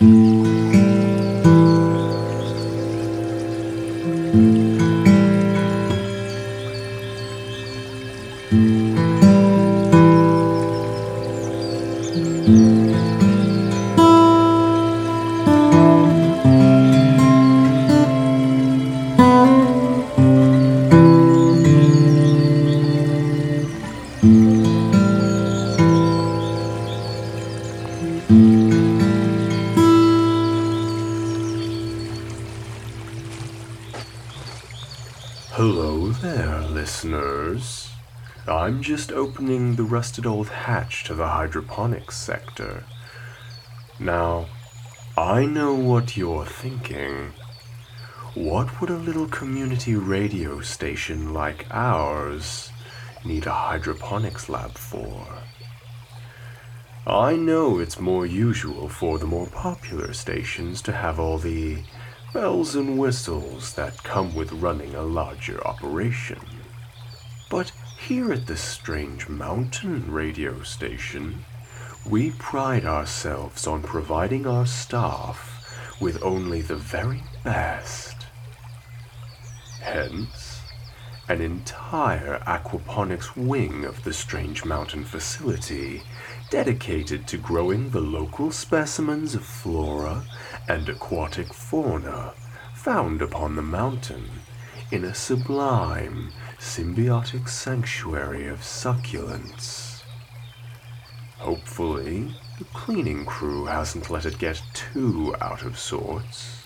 Música Hello there, listeners. I'm just opening the rusted old hatch to the hydroponics sector. Now, I know what you're thinking. What would a little community radio station like ours need a hydroponics lab for? I know it's more usual for the more popular stations to have all the bells and whistles that come with running a larger operation. But here at this strange mountain radio station, we pride ourselves on providing our staff with only the very best. Hence, an entire aquaponics wing of the Strange Mountain facility dedicated to growing the local specimens of flora and aquatic fauna found upon the mountain in a sublime symbiotic sanctuary of succulents. Hopefully, the cleaning crew hasn't let it get too out of sorts.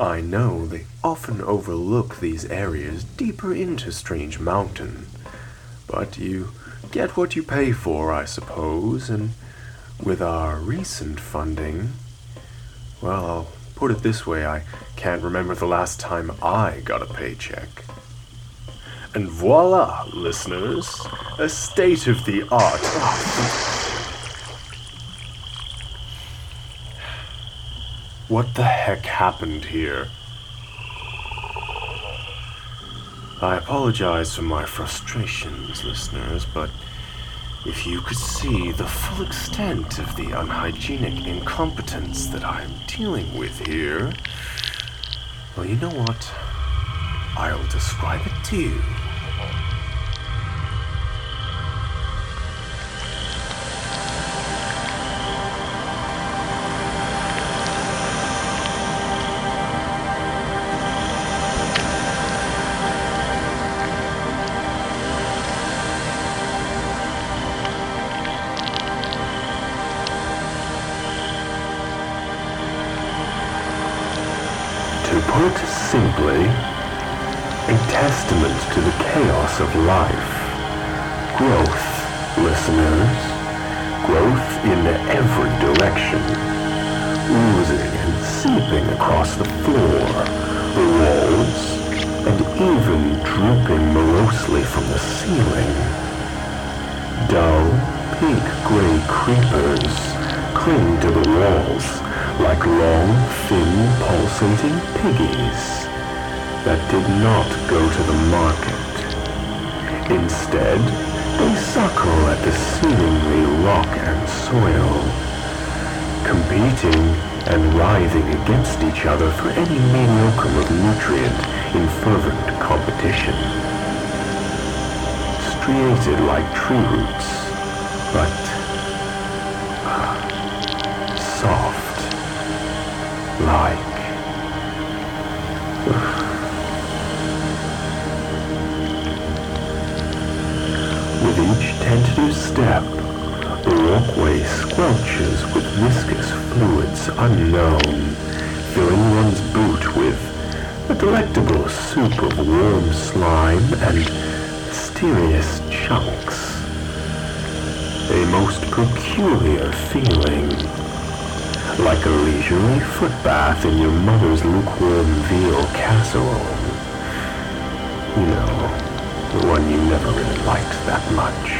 I know they often overlook these areas deeper into Strange Mountain, but you get what you pay for, I suppose, and with our recent funding, well, I'll put it this way I can't remember the last time I got a paycheck. And voila, listeners, a state of the art. What the heck happened here? I apologize for my frustrations, listeners, but if you could see the full extent of the unhygienic incompetence that I'm dealing with here, well, you know what? I'll describe it to you. Of life. Growth, listeners. Growth in every direction. Oozing and seeping across the floor, the walls, and even drooping morosely from the ceiling. Dull, pink gray creepers cling to the walls like long, thin, pulsating piggies that did not go to the market. Instead, they suckle at the seemingly rock and soil, competing and writhing against each other for any mediocre of nutrient in fervent competition. Striated like tree roots, but step the walkway squelches with viscous fluids unknown filling one's boot with a delectable soup of warm slime and mysterious chunks a most peculiar feeling like a leisurely footbath in your mother's lukewarm veal casserole. You know, the one you never really liked that much.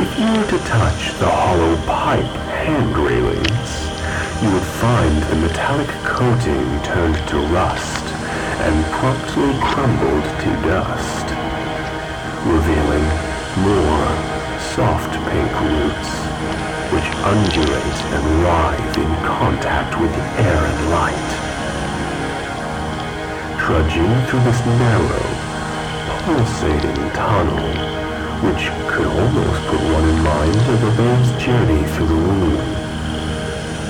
If you were to touch the hollow pipe hand railings, you would find the metallic coating turned to rust and promptly crumbled to dust, revealing more soft pink roots which undulate and writhe in contact with the air and light. Trudging through this narrow, pulsating tunnel, which could almost put one in mind of a babe's journey through the womb,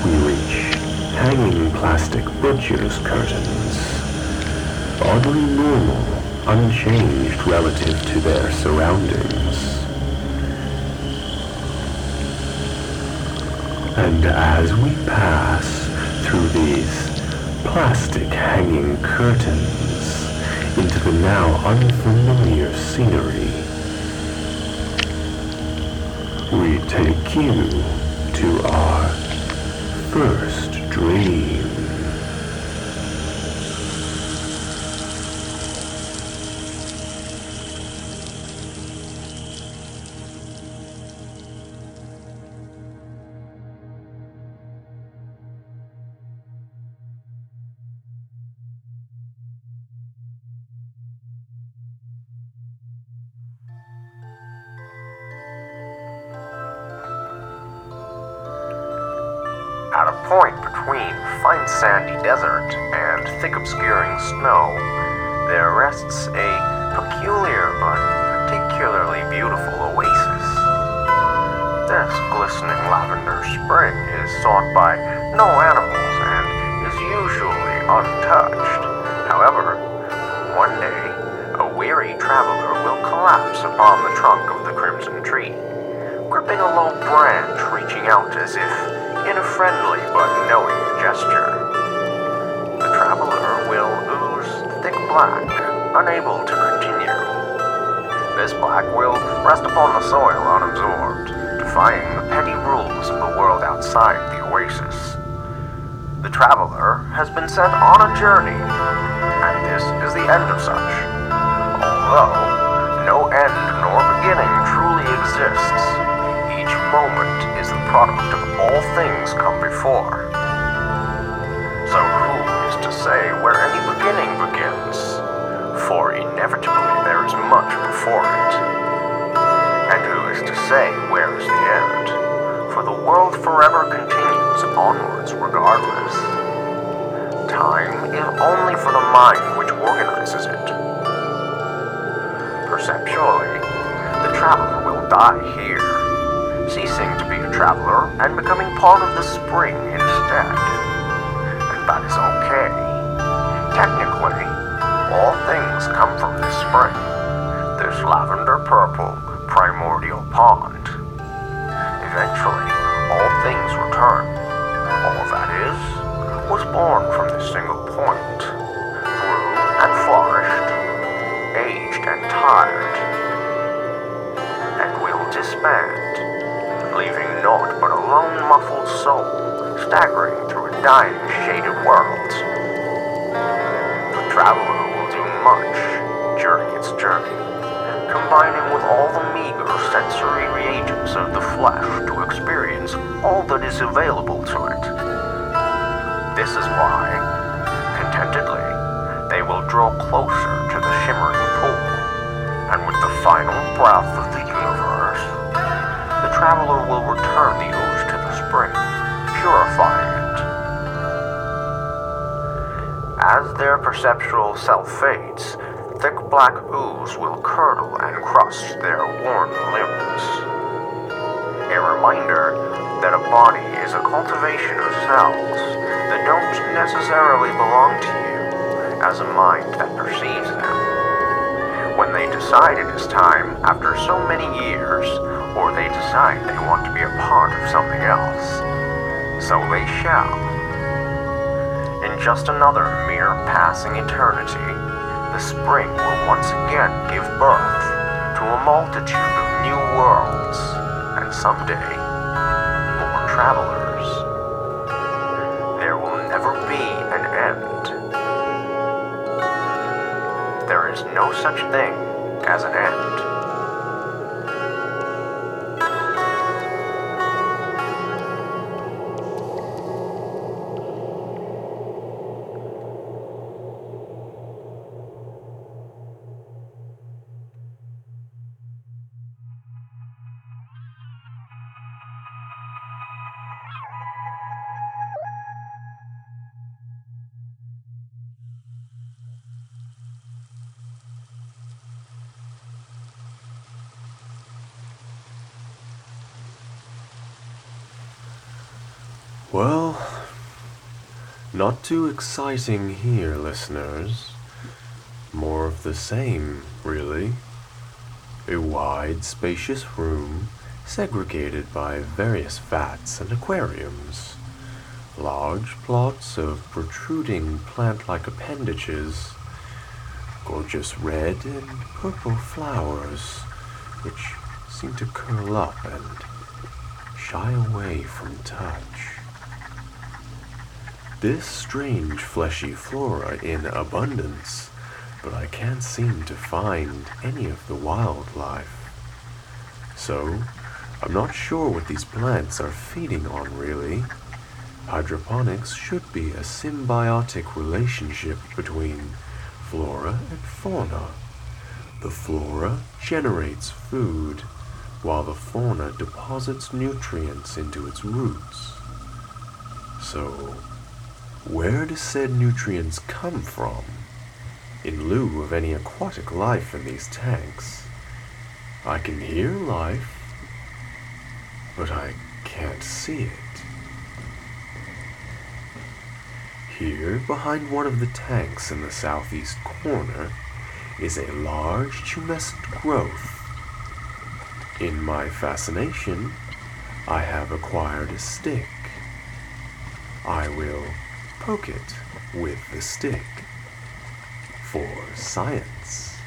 we reach hanging plastic butcher's curtains, oddly normal, unchanged relative to their surroundings. And as we pass through these plastic hanging curtains into the now unfamiliar scenery, we take you to our first dream. At a point between fine sandy desert and thick obscuring snow, there rests a peculiar but particularly beautiful oasis. This glistening lavender spring is sought by no animals and is usually untouched. However, one day, a weary traveler will collapse upon the trunk of the crimson tree, gripping a low branch reaching out as if in a friendly but knowing gesture. The traveler will ooze thick black, unable to continue. This black will rest upon the soil unabsorbed, defying the petty rules of the world outside the oasis. The traveler has been sent on a journey, and this is the end of such. Although no end nor beginning truly exists, moment is the product of all things come before. So who is to say where any beginning begins? For inevitably there is much before it. And who is to say where is the end? For the world forever continues onwards regardless. Time is only for the mind which organizes it. Perceptually, the traveler will die here ceasing to be a traveler and becoming part of the spring instead. And that is okay. Technically, all things come from the spring, this lavender purple primordial pond. Eventually, all things return. All that is was born from this single point, grew and flourished, aged and tired, and will disband naught but a lone muffled soul staggering through a dying, shaded world. The traveler will do much during its journey, combining with all the meager sensory reagents of the flesh to experience all that is available to it. This is why, contentedly, they will draw closer to the shimmering pool, and with the final breath of the traveler will return the ooze to the spring, purifying it. As their perceptual self fades, thick black ooze will curdle and crust their worn limbs. A reminder that a body is a cultivation of cells that don't necessarily belong to you as a mind that perceives them. When they decide it is time, after so many years, or they decide they want to be a part of something else, so they shall. In just another mere passing eternity, the spring will once again give birth to a multitude of new worlds, and someday, more travelers. There will never be an end. There is no such thing as an end. Well, not too exciting here, listeners. More of the same, really. A wide, spacious room segregated by various vats and aquariums. Large plots of protruding plant like appendages. Gorgeous red and purple flowers, which seem to curl up and shy away from touch. This strange fleshy flora in abundance, but I can't seem to find any of the wildlife. So, I'm not sure what these plants are feeding on really. Hydroponics should be a symbiotic relationship between flora and fauna. The flora generates food, while the fauna deposits nutrients into its roots. So, where do said nutrients come from? In lieu of any aquatic life in these tanks, I can hear life, but I can't see it. Here, behind one of the tanks in the southeast corner, is a large tumescent growth. In my fascination, I have acquired a stick. I will poke it with the stick for science.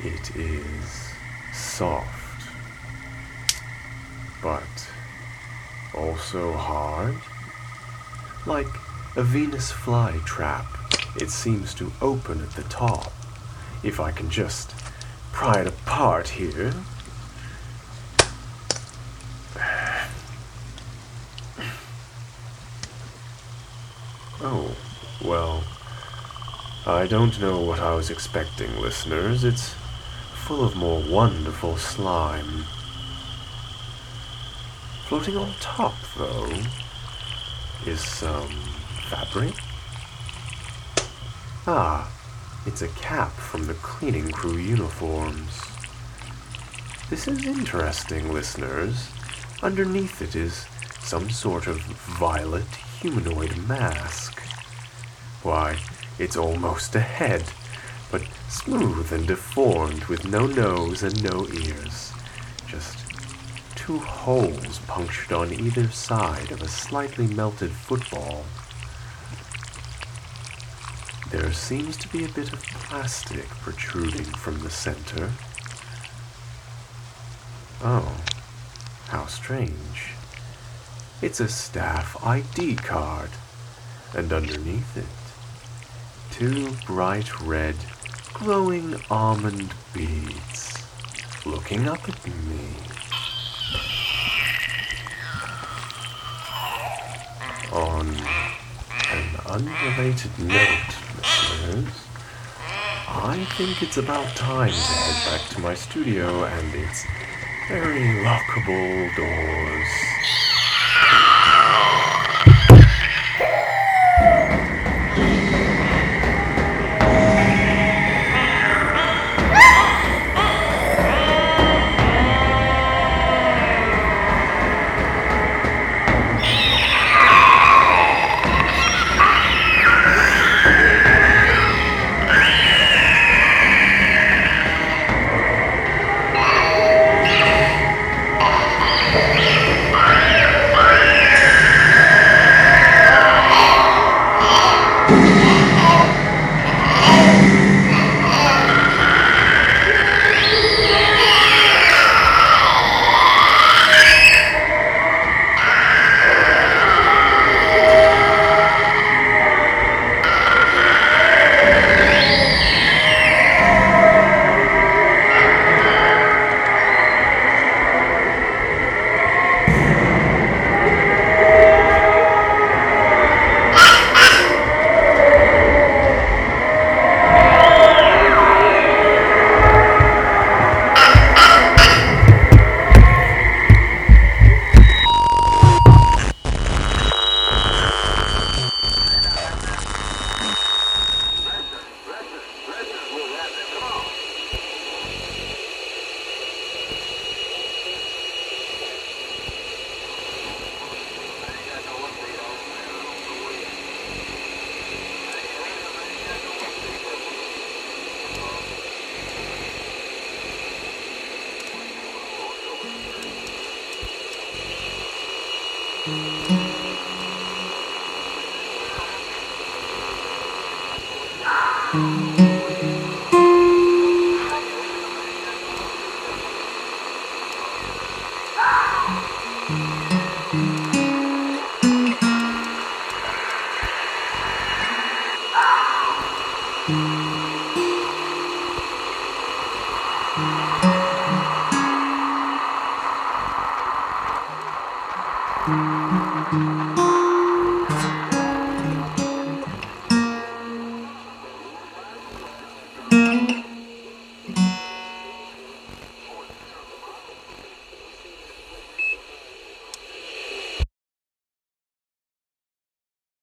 It is soft, but also hard. Like a Venus fly trap, it seems to open at the top. If I can just pry it apart here. Oh, well, I don't know what I was expecting, listeners. It's full of more wonderful slime. Floating on top, though, is some fabric. Ah, it's a cap from the cleaning crew uniforms. This is interesting, listeners. Underneath it is some sort of violet humanoid mask. Why, it's almost a head, but smooth and deformed with no nose and no ears. Just two holes punctured on either side of a slightly melted football. There seems to be a bit of plastic protruding from the center. Oh, how strange. It's a staff ID card, and underneath it, two bright red, glowing almond beads looking up at me. On an unrelated note, listeners, I think it's about time to head back to my studio and its very lockable doors.